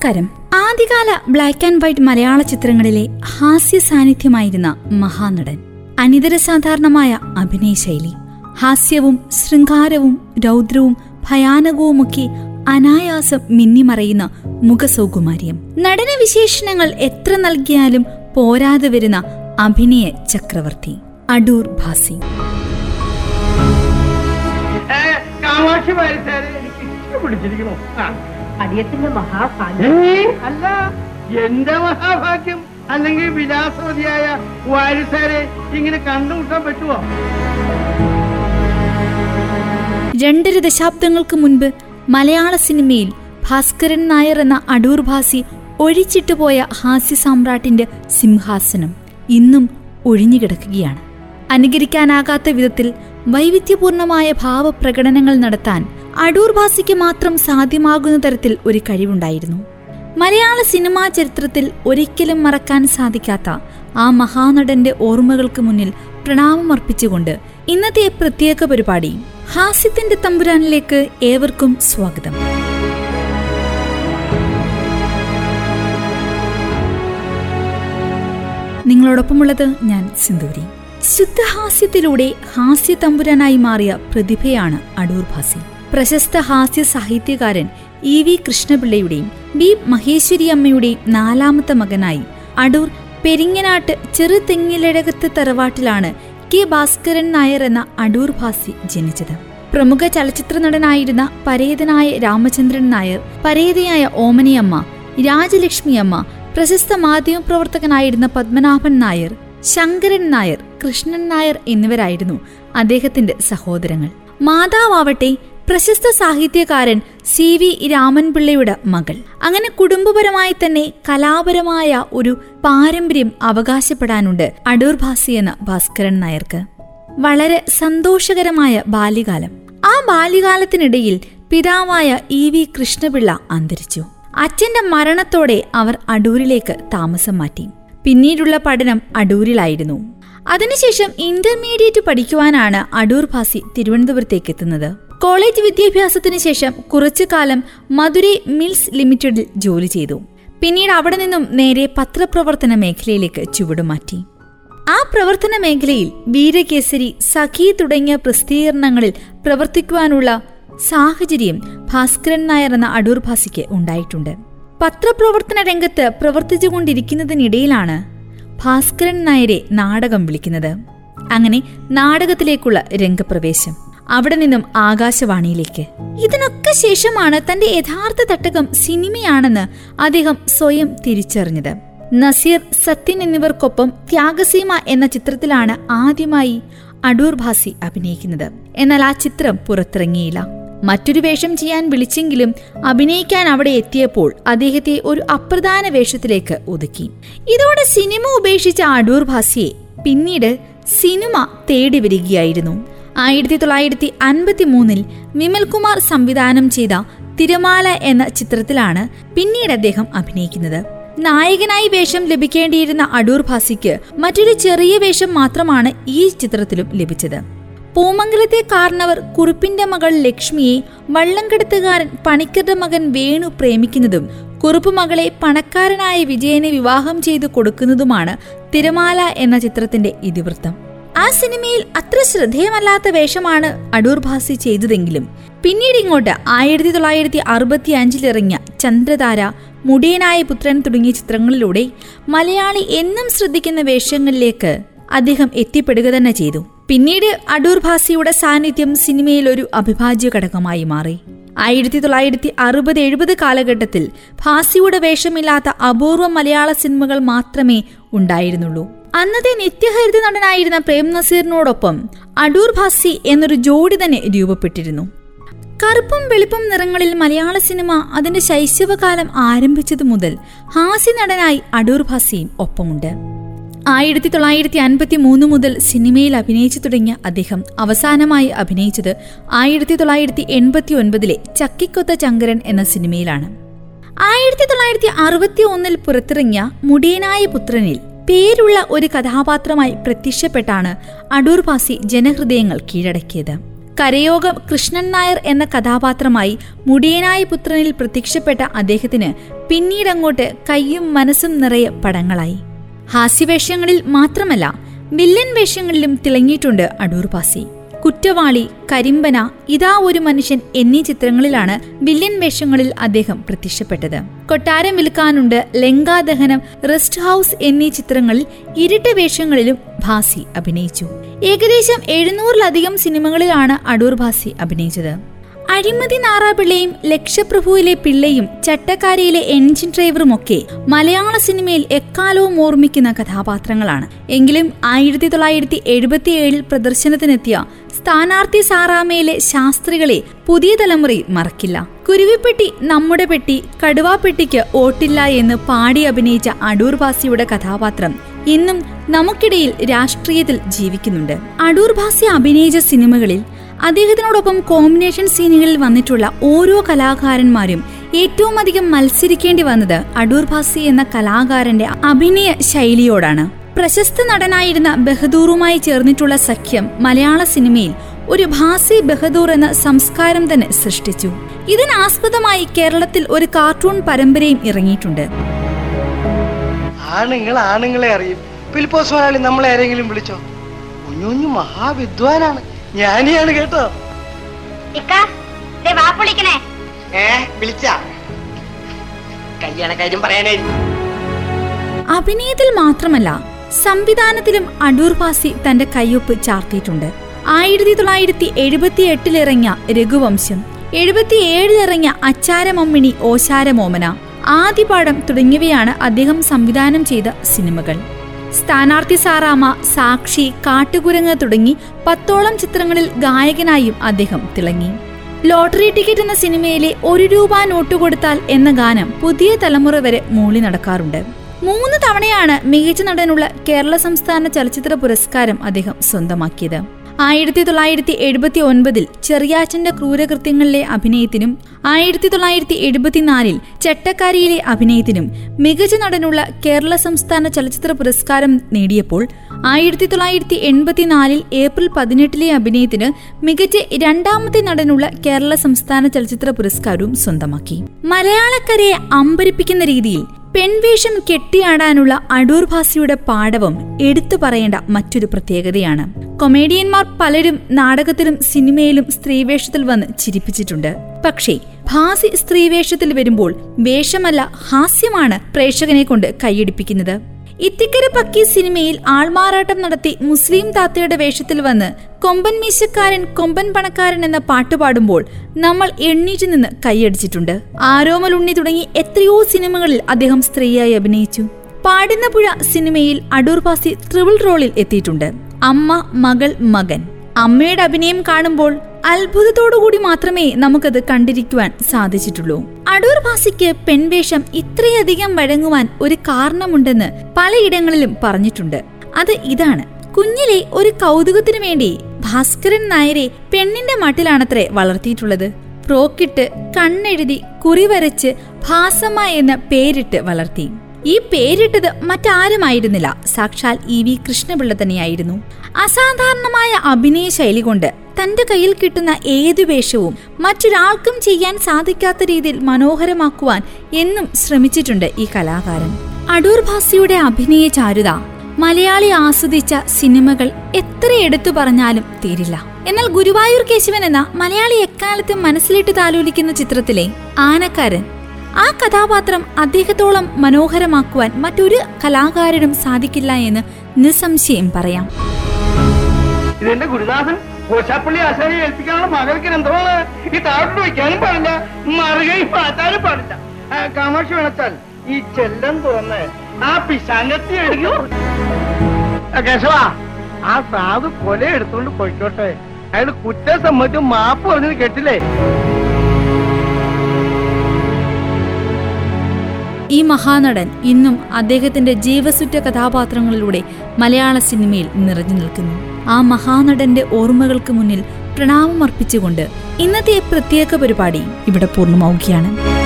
നമസ്കാരം. ആദ്യകാല black and white മലയാള ചിത്രങ്ങളിലെ ഹാസ്യ സാന്നിധ്യമായിരുന്ന മഹാനടൻ അനിതര സാധാരണമായ അഭിനയ ശൈലി. ഹാസ്യവും ശൃംഗാരവും രൗദ്രവും ഭയാനകവുമൊക്കെ അനായാസം മിന്നിമറയുന്ന മുഖസൗകുമാര്യം. നടന വിശേഷണങ്ങൾ എത്ര നൽകിയാലും പോരാതെ വരുന്ന അഭിനയ ചക്രവർത്തി അടൂർ ഭാസി. എനിക്ക് ഇഷ്ടപ്പെടിച്ചിരിക്കണു ആ. അടിയത്തിന്റെ മഹാഭാഗ്യം. അല്ല. എന്റെ മഹാഭാഗ്യം? അല്ലെങ്കിൽ വിലാസവതിയായ വാരിസാരെ ഇങ്ങനെ കണ്ടുമുട്ടാൻ പറ്റുമോ രണ്ടര ദശാബ്ദങ്ങൾക്ക് മുൻപ് മലയാള സിനിമയിൽ ഭാസ്കരൻ നായർ എന്ന അടൂർ ഭാസി ഒഴിച്ചിട്ടു പോയ ഹാസ്യ സാമ്രാട്ടിന്റെ സിംഹാസനം ഇന്നും ഒഴിഞ്ഞുകിടക്കുകയാണ് അനുകരിക്കാനാകാത്ത വിധത്തിൽ വൈവിധ്യപൂർണമായ ഭാവപ്രകടനങ്ങൾ നടത്താൻ അടൂർ ഭാസിക്ക് മാത്രം സാധ്യമാകുന്ന തരത്തിൽ ഒരു കഴിവുണ്ടായിരുന്നു. മലയാള സിനിമാ ചരിത്രത്തിൽ ഒരിക്കലും മറക്കാൻ സാധിക്കാത്ത ആ മഹാനടന്റെ ഓർമ്മകൾക്ക് മുന്നിൽ പ്രണാമമർപ്പിച്ചുകൊണ്ട് ഇന്നത്തെ പ്രത്യേക പരിപാടി ഹാസ്യത്തിന്റെ തമ്പുരാനിലേക്ക് ഏവർക്കും സ്വാഗതം. നിങ്ങളോടൊപ്പമുള്ളത് ഞാൻ സിന്ദൂരി. ശുദ്ധഹാസ്യത്തിലൂടെ ഹാസ്യ തമ്പുരാനായി മാറിയ പ്രതിഭയാണ് അടൂർ ഭാസി പ്രശസ്ത ഹാസ്യ സാഹിത്യകാരൻ ഇ വി കൃഷ്ണപിള്ളയുടെയും ബി മഹേശ്വരി അമ്മയുടെയും നാലാമത്തെ മകനായി അടൂർ പെരിങ്ങനാട്ട് ചെറുതെങ്ങിലഴകത്ത് തറവാട്ടിലാണ് കെ ഭാസ്കരൻ നായർ എന്ന അടൂർ ഭാസി ജനിച്ചത്. പ്രമുഖ ചലച്ചിത്ര നടനായിരുന്ന പരേതനായ രാമചന്ദ്രൻ നായർ പരേതയായ ഓമനിയമ്മ രാജലക്ഷ്മിയമ്മ പ്രശസ്ത മാധ്യമ പ്രവർത്തകനായിരുന്ന പത്മനാഭൻ നായർ ശങ്കരൻ നായർ കൃഷ്ണൻ നായർ എന്നിവരായിരുന്നു അദ്ദേഹത്തിന്റെ സഹോദരങ്ങൾ. മാതാവാവട്ടെ പ്രശസ്ത സാഹിത്യകാരൻ സി വി രാമൻപിള്ളയുടെ മകൾ. അങ്ങനെ കുടുംബപരമായി തന്നെ കലാപരമായ ഒരു പാരമ്പര്യം അവകാശപ്പെടാനുണ്ട് അടൂർ ഭാസി എന്ന ഭാസ്കരൻ നായർക്ക്. വളരെ സന്തോഷകരമായ ബാല്യകാലം. ആ ബാല്യകാലത്തിനിടയിൽ പിതാവായ ഇ വി കൃഷ്ണപിള്ള അന്തരിച്ചു. അച്ഛന്റെ മരണത്തോടെ അവർ അടൂരിലേക്ക് താമസം മാറ്റി. പിന്നീടുള്ള പഠനം അടൂരിലായിരുന്നു. അതിനുശേഷം ഇന്റർമീഡിയറ്റ് പഠിക്കുവാനാണ് അടൂർ ഭാസി തിരുവനന്തപുരത്തേക്ക് എത്തുന്നത്. കോളേജ് വിദ്യാഭ്യാസത്തിന് ശേഷം കുറച്ചു കാലം മധുരൈ മിൽസ് ലിമിറ്റഡിൽ ജോലി ചെയ്തു. പിന്നീട് അവിടെ നിന്നും നേരെ പത്രപ്രവർത്തന മേഖലയിലേക്ക് ചുവടുമാറ്റി ആ പ്രവർത്തന മേഖലയിൽ വീരകേസരി സഖി തുടങ്ങിയ പ്രസിദ്ധീകരണങ്ങളിൽ പ്രവർത്തിക്കുവാനുള്ള സാഹചര്യം ഭാസ്കരൻ നായർ എന്ന അടൂർ ഭാസിക്ക് ഉണ്ടായിട്ടുണ്ട്. പത്രപ്രവർത്തന രംഗത്ത് പ്രവർത്തിച്ചുകൊണ്ടിരിക്കുന്നതിനിടയിലാണ് ഭാസ്കരൻ നായരെ നാടകം വിളിക്കുന്നത്. അങ്ങനെ നാടകത്തിലേക്കുള്ള രംഗപ്രവേശം. അവിടെ നിന്നും ആകാശവാണിയിലേക്ക്. ഇതിനൊക്കെ ശേഷമാണ് തന്റെ യഥാർത്ഥ തട്ടകം സിനിമയാണെന്ന് അദ്ദേഹം സ്വയം തിരിച്ചറിഞ്ഞത്. നസീർ സത്യൻ എന്നിവർക്കൊപ്പം ത്യാഗസീമ എന്ന ചിത്രത്തിലാണ് ആദ്യമായി അടൂർ ഭാസി അഭിനയിക്കുന്നത്. എന്നാൽ ആ ചിത്രം പുറത്തിറങ്ങിയില്ല. മറ്റൊരു വേഷം ചെയ്യാൻ വിളിച്ചെങ്കിലും അഭിനയിക്കാൻ അവിടെ എത്തിയപ്പോൾ അദ്ദേഹത്തെ ഒരു അപ്രധാന വേഷത്തിലേക്ക് ഒതുക്കി. ഇതോടെ സിനിമ ഉപേക്ഷിച്ച അടൂർ ഭാസിയെ പിന്നീട് സിനിമ തേടി വരികയായിരുന്നു ആയിരത്തി തൊള്ളായിരത്തി അൻപത്തി മൂന്നിൽ വിമൽകുമാർ സംവിധാനം ചെയ്ത തിരമാല എന്ന ചിത്രത്തിലാണ് പിന്നീട് അദ്ദേഹം അഭിനയിക്കുന്നത്. നായകനായി വേഷം ലഭിക്കേണ്ടിയിരുന്ന അടൂർ ഭാസിക്ക് മറ്റൊരു ചെറിയ വേഷം മാത്രമാണ് ഈ ചിത്രത്തിലും ലഭിച്ചത്. പൂമംഗലത്തെ കാരണവർ കുറുപ്പിന്റെ മകൾ ലക്ഷ്മിയെ വള്ളംകെടുത്തുകാരൻ പണിക്കരുടെ മകൻ വേണു പ്രേമിക്കുന്നതും കുറുപ്പ് മകളെ പണക്കാരനായ വിജയനെ വിവാഹം ചെയ്തു കൊടുക്കുന്നതുമാണ് തിരമാല എന്ന ചിത്രത്തിന്റെ ഇതിവൃത്തം. ആ സിനിമയിൽ അത്ര ശ്രദ്ധേയമല്ലാത്ത വേഷമാണ് അടൂർ ഭാസി ചെയ്തതെങ്കിലും. പിന്നീട് ഇങ്ങോട്ട് ആയിരത്തി തൊള്ളായിരത്തി അറുപത്തി അഞ്ചിലിറങ്ങിയ ചന്ദ്രതാര മുടിയനായ പുത്രൻ തുടങ്ങിയ ചിത്രങ്ങളിലൂടെ മലയാളി എന്നും ശ്രദ്ധിക്കുന്ന വേഷങ്ങളിലേക്ക് അദ്ദേഹം എത്തിപ്പെടുക തന്നെ ചെയ്തു. പിന്നീട് അടൂർ ഭാസിയുടെ സാന്നിധ്യം സിനിമയിൽ ഒരു അവിഭാജ്യ ഘടകമായി മാറി. ആയിരത്തി തൊള്ളായിരത്തി അറുപത് എഴുപത് കാലഘട്ടത്തിൽ ഭാസിയുടെ വേഷമില്ലാത്ത അപൂർവ മലയാള സിനിമകൾ മാത്രമേ ഉണ്ടായിരുന്നുള്ളൂ. അന്നത്തെ നിത്യഹരിത നടനായിരുന്ന പ്രേം നസീറിനോടൊപ്പം അടൂർ ഭാസി എന്നൊരു ജോഡി തന്നെ രൂപപ്പെട്ടിരുന്നു. കറുപ്പും വെളുപ്പും നിറങ്ങളിൽ മലയാള സിനിമ അതിന്റെ ശൈശവകാലം ആരംഭിച്ചതു മുതൽ ഹാസ്യ നടനായി അടൂർ ഭാസിയും ഒപ്പമുണ്ട്. ആയിരത്തി തൊള്ളായിരത്തി അൻപത്തി മൂന്ന് മുതൽ സിനിമയിൽ അഭിനയിച്ചു തുടങ്ങിയ അദ്ദേഹം അവസാനമായി അഭിനയിച്ചത് ആയിരത്തി തൊള്ളായിരത്തി എൺപത്തി ഒൻപതിലെ ചക്കിക്കൊത്ത ചങ്കരൻ എന്ന സിനിമയിലാണ്. ആയിരത്തി തൊള്ളായിരത്തി അറുപത്തി ഒന്നിൽ പുറത്തിറങ്ങിയ മുടിയനായ പുത്രനിൽ പേരുള്ള ഒരു കഥാപാത്രമായി പ്രത്യക്ഷപ്പെട്ടാണ് അടൂർ ഭാസി ജനഹൃദയങ്ങൾ കീഴടക്കിയത്. കരയോഗം കൃഷ്ണൻ നായർ എന്ന കഥാപാത്രമായി മുടിയനായ പുത്രനിൽ പ്രത്യക്ഷപ്പെട്ട അദ്ദേഹത്തിന് പിന്നീടങ്ങോട്ട് കയ്യും മനസ്സും നിറയെ പടങ്ങളായി. ഹാസ്യവേഷങ്ങളിൽ മാത്രമല്ല വില്ലൻ വേഷങ്ങളിലും തിളങ്ങിയിട്ടുണ്ട് അടൂർ പാസി കുറ്റവാളി കരിമ്പന ഇതാ ഒരു മനുഷ്യൻ എന്നീ ചിത്രങ്ങളിലാണ് വില്ലൻ വേഷങ്ങളിൽ അദ്ദേഹം പ്രത്യക്ഷപ്പെട്ടത്. കൊട്ടാരം വിൽക്കാനുണ്ട് ലങ്കാദഹനം റെസ്റ്റ് ഹൗസ് എന്നീ ചിത്രങ്ങളിൽ ഇരട്ട വേഷങ്ങളിലും ഭാസി അഭിനയിച്ചു. ഏകദേശം എഴുന്നൂറിലധികം സിനിമകളിലാണ് അടൂർ ഭാസി അഭിനയിച്ചത്. അഴിമതി നാറാപിള്ളയും ലക്ഷപ്രഭുവിലെ പിള്ളയും ചട്ടക്കാരിയിലെ എൻജിൻ ഡ്രൈവറുമൊക്കെ മലയാള സിനിമയിൽ എക്കാലവും ഓർമ്മിക്കുന്ന കഥാപാത്രങ്ങളാണ്. എങ്കിലും ആയിരത്തി തൊള്ളായിരത്തി എഴുപത്തിയേഴിൽ പ്രദർശനത്തിനെത്തിയ സ്ഥാനാർത്ഥി സാറാമയിലെ ശാസ്ത്രികളെ പുതിയ തലമുറയിൽ മറക്കില്ല. കുരുവിപ്പെട്ടി നമ്മുടെ പെട്ടി കടുവാപ്പെട്ടിക്ക് ഓട്ടില്ല എന്ന് പാടി അഭിനയിച്ച അടൂർ ഭാസിയുടെ കഥാപാത്രം ഇന്നും നമുക്കിടയിൽ രാഷ്ട്രീയത്തിൽ ജീവിക്കുന്നുണ്ട്. അടൂർ ഭാസി അഭിനയിച്ച സിനിമകളിൽ അദ്ദേഹത്തിനോടൊപ്പം കോമ്പിനേഷൻ സീനുകളിൽ വന്നിട്ടുള്ള ഓരോ കലാകാരന്മാരും ഏറ്റവും അധികം മത്സരിക്കേണ്ടി വന്നത് അടൂർ ഭാസി എന്ന കലാകാരന്റെ അഭിനയ ശൈലിയോടാണ്. പ്രശസ്ത നടനായിരുന്ന ബഹദൂറുമായി ചേർന്നിട്ടുള്ള സഖ്യം മലയാള സിനിമയിൽ ഒരു ഭാസി ബഹദൂർ എന്ന സംസ്കാരം തന്നെ സൃഷ്ടിച്ചു. ഇതിനാസ്പദമായി കേരളത്തിൽ ഒരു കാർട്ടൂൺ പരമ്പരയും ഇറങ്ങിയിട്ടുണ്ട്. ആണുങ്ങൾ ആണുങ്ങളെ അറിയും. ഫിലിപ്പോസ് മലയാളി നമ്മളെ ആരെങ്കിലും വിളിച്ചോ? കുഞ്ഞുഞ്ഞു മഹാവിദ്വാനാണ്. ജ്ഞാനിയാണ് കേട്ടോ. ഇക്ക ദേ വാ പൊളിക്കണേ ഏ വിളിച്ച. കല്യാണ കാര്യം പറയാനായിരിക്കും അഭിനയത്തിൽ മാത്രമല്ല സംവിധാനത്തിലും അടൂർ ഭാസി തന്റെ കയ്യൊപ്പ് ചാർത്തിയിട്ടുണ്ട്. ആയിരത്തി തൊള്ളായിരത്തി എഴുപത്തി എട്ടിലിറങ്ങിയ രഘുവംശം എഴുപത്തിയേഴിലിറങ്ങിയ അച്ചാരമമ്മിണി ഓശാരമോമന ആദിപാഠം തുടങ്ങിയവയാണ് അദ്ദേഹം സംവിധാനം ചെയ്ത സിനിമകൾ. സ്ഥാനാർത്ഥി സാറാമ സാക്ഷി കാട്ടുകുരങ്ങ് തുടങ്ങി പത്തോളം ചിത്രങ്ങളിൽ ഗായകനായും അദ്ദേഹം തിളങ്ങി. ലോട്ടറി ടിക്കറ്റ് എന്ന സിനിമയിലെ ഒരു രൂപ നോട്ട് കൊടുത്താൽ എന്ന ഗാനം പുതിയ തലമുറ വരെ മൂളി നടക്കാറുണ്ട്. മൂന്ന് തവണയാണ് മികച്ച നടനുള്ള കേരള സംസ്ഥാന ചലച്ചിത്ര പുരസ്കാരം അദ്ദേഹം സ്വന്തമാക്കിയത്. ആയിരത്തി തൊള്ളായിരത്തി എഴുപത്തി ഒൻപതിൽ ചെറിയാച്ചന്റെ ക്രൂരകൃത്യങ്ങളിലെ അഭിനയത്തിനും ആയിരത്തി തൊള്ളായിരത്തി എഴുപത്തിനാലിൽ ചട്ടക്കാരിയിലെ അഭിനയത്തിനും മികച്ച നടനുള്ള കേരള സംസ്ഥാന ചലച്ചിത്ര പുരസ്കാരം നേടിയപ്പോൾ ആയിരത്തി തൊള്ളായിരത്തി എൺപത്തിനാലിൽ ഏപ്രിൽ പതിനെട്ടിലെ അഭിനയത്തിന് മികച്ച രണ്ടാമത്തെ നടനുള്ള കേരള സംസ്ഥാന ചലച്ചിത്ര പുരസ്കാരവും സ്വന്തമാക്കി. മലയാളക്കരയെ അമ്പരിപ്പിക്കുന്ന രീതിയിൽ പെൺവേഷം കെട്ടിയാടാനുള്ള അടൂർ ഭാസിയുടെ പാടവം എടുത്തു പറയേണ്ട മറ്റൊരു പ്രത്യേകതയാണ്. കൊമേഡിയന്മാർ പലരും നാടകത്തിലും സിനിമയിലും സ്ത്രീവേഷത്തിൽ വന്ന് ചിരിപ്പിച്ചിട്ടുണ്ട്. പക്ഷേ ഭാസി സ്ത്രീവേഷത്തിൽ വരുമ്പോൾ വേഷമല്ല ഹാസ്യമാണ് പ്രേക്ഷകനെ കൊണ്ട് കൈയടിപ്പിക്കുന്നത് ഇത്തിക്കര പക്കി സിനിമയിൽ ആൾമാറാട്ടം നടത്തി മുസ്ലിം താത്തയുടെ വേഷത്തിൽ വന്ന് കൊമ്പൻ മീശക്കാരൻ കൊമ്പൻ പണക്കാരൻ എന്ന പാട്ട് പാടുമ്പോൾ നമ്മൾ എണ്ണീറ്റ് നിന്ന് കൈയടിച്ചിട്ടുണ്ട്. ആരോമലുണ്ണി തുടങ്ങി എത്രയോ സിനിമകളിൽ അദ്ദേഹം സ്ത്രീയായി അഭിനയിച്ചു. പാടുന്ന പുഴ സിനിമയിൽ അടൂർ പാസി ട്രിപ്പിൾ റോളിൽ എത്തിയിട്ടുണ്ട്. അമ്മ മകൾ മകൻ. അമ്മയുടെ അഭിനയം കാണുമ്പോൾ അത്ഭുതത്തോടുകൂടി മാത്രമേ നമുക്കത് കണ്ടിരിക്കുവാൻ സാധിച്ചിട്ടുള്ളൂ. അടൂർ ഭാസിക്ക് പെൺവേഷം ഇത്രയധികം വഴങ്ങുവാൻ ഒരു കാരണമുണ്ടെന്ന് പലയിടങ്ങളിലും പറഞ്ഞിട്ടുണ്ട്. അത് ഇതാണ്. കുഞ്ഞിലെ ഒരു കൗതുകത്തിനു വേണ്ടി ഭാസ്കരൻ നായരെ പെണ്ണിന്റെ മട്ടിലാണത്രേ വളർത്തിയിട്ടുള്ളത്. പ്രോക്കിട്ട് കണ്ണെഴുതി കുറി വരച്ച് ഭാസമ്മ എന്ന പേരിട്ട് വളർത്തി. ഈ പേരിട്ടത് മറ്റാരുമായിരുന്നില്ല. സാക്ഷാൽ ഇ വി കൃഷ്ണപിള്ള തന്നെയായിരുന്നു. അസാധാരണമായ അഭിനയ ശൈലി കൊണ്ട് തന്റെ കയ്യിൽ കിട്ടുന്ന ഏതു വേഷവും മറ്റൊരാൾക്കും ചെയ്യാൻ സാധിക്കാത്ത രീതിയിൽ മനോഹരമാക്കുവാൻ എന്നും ശ്രമിച്ചിട്ടുണ്ട് ഈ കലാകാരൻ. അടൂർ ഭാസിയുടെ അഭിനയ ചാരുത മലയാളി ആസ്വദിച്ച സിനിമകൾ എത്ര എടുത്തു പറഞ്ഞാലും തീരില്ല. എന്നാൽ ഗുരുവായൂർ കേശവൻ എന്ന മലയാളി എക്കാലത്തും മനസ്സിലിട്ട് താലോലിക്കുന്ന ചിത്രത്തിലെ ആനക്കാരൻ ആ കഥാപാത്രം അദ്ദേഹത്തോളം മനോഹരമാക്കുവാൻ മറ്റൊരു കലാകാരനും സാധിക്കില്ല എന്ന് നിസ്സംശയം പറയാം. ഇതെന്റെ ഗുരുദാസൻ കോശാപ്പള്ളി ആശാരി ഏൽപ്പിക്കാനുള്ള മകൾക്ക് എന്താണ് ഈ താഴോട്ട് വയ്ക്കാനും പാടില്ല മറുകയും മാറ്റാനും പാടില്ല. കാമാക്ഷി വേണച്ചാൽ ഈ ചെല്ലം തുറന്ന് ആ പിശാങ്കത്തി എടുക്കൂ. കേശവ ആ സാധു കൊല എടുത്തുകൊണ്ട് പോയിക്കോട്ടെ. അയാൾ കുറ്റം സമ്മതിച്ച് മാപ്പ് പറഞ്ഞത് കേട്ടില്ലേ? ഈ മഹാനടൻ ഇന്നും അദ്ദേഹത്തിന്റെ ജീവസുറ്റ കഥാപാത്രങ്ങളിലൂടെ മലയാള സിനിമയിൽ നിറഞ്ഞു നിൽക്കുന്നു. ആ മഹാനടന്റെ ഓർമ്മകൾക്ക് മുന്നിൽ പ്രണാമം അർപ്പിച്ചുകൊണ്ട് ഇന്നത്തെ പ്രത്യേക പരിപാടി ഇവിടെ പൂർണമാവുകയാണ്.